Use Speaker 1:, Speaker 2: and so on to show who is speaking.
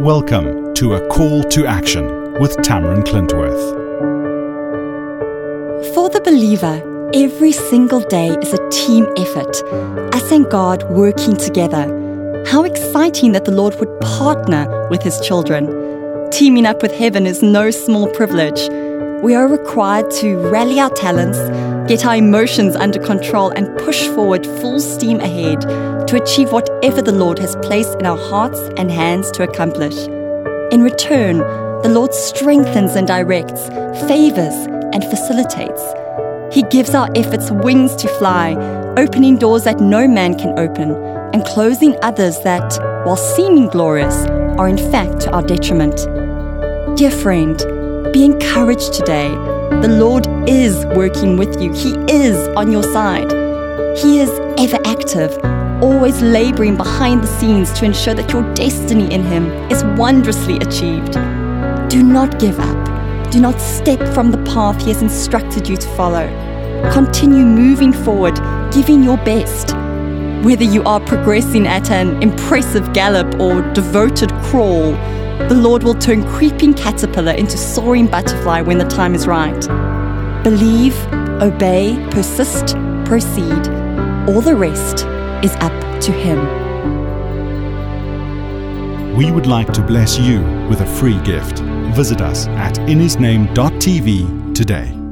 Speaker 1: Welcome to A Call to Action with Tamarin Clintworth.
Speaker 2: For the believer, every single day is a team effort, us and God working together. How exciting that the Lord would partner with His children. Teaming up with heaven is no small privilege. We are required to rally our talents, get our emotions under control, and push forward full steam ahead to achieve whatever the Lord has placed in our hearts and hands to accomplish. In return, the Lord strengthens and directs, favors, and facilitates. He gives our efforts wings to fly, opening doors that no man can open, and closing others that, while seeming glorious, are in fact to our detriment. Dear friend, be encouraged today. The Lord is working with you, He is on your side. He is ever active, always laboring behind the scenes to ensure that your destiny in Him is wondrously achieved. Do not give up. Do not step from the path He has instructed you to follow. Continue moving forward, giving your best. Whether you are progressing at an impressive gallop or devoted crawl, the Lord will turn creeping caterpillar into soaring butterfly when the time is right. Believe, obey, persist, proceed. All the rest is up to Him.
Speaker 1: We would like to bless you with a free gift. Visit us at inhisname.tv today.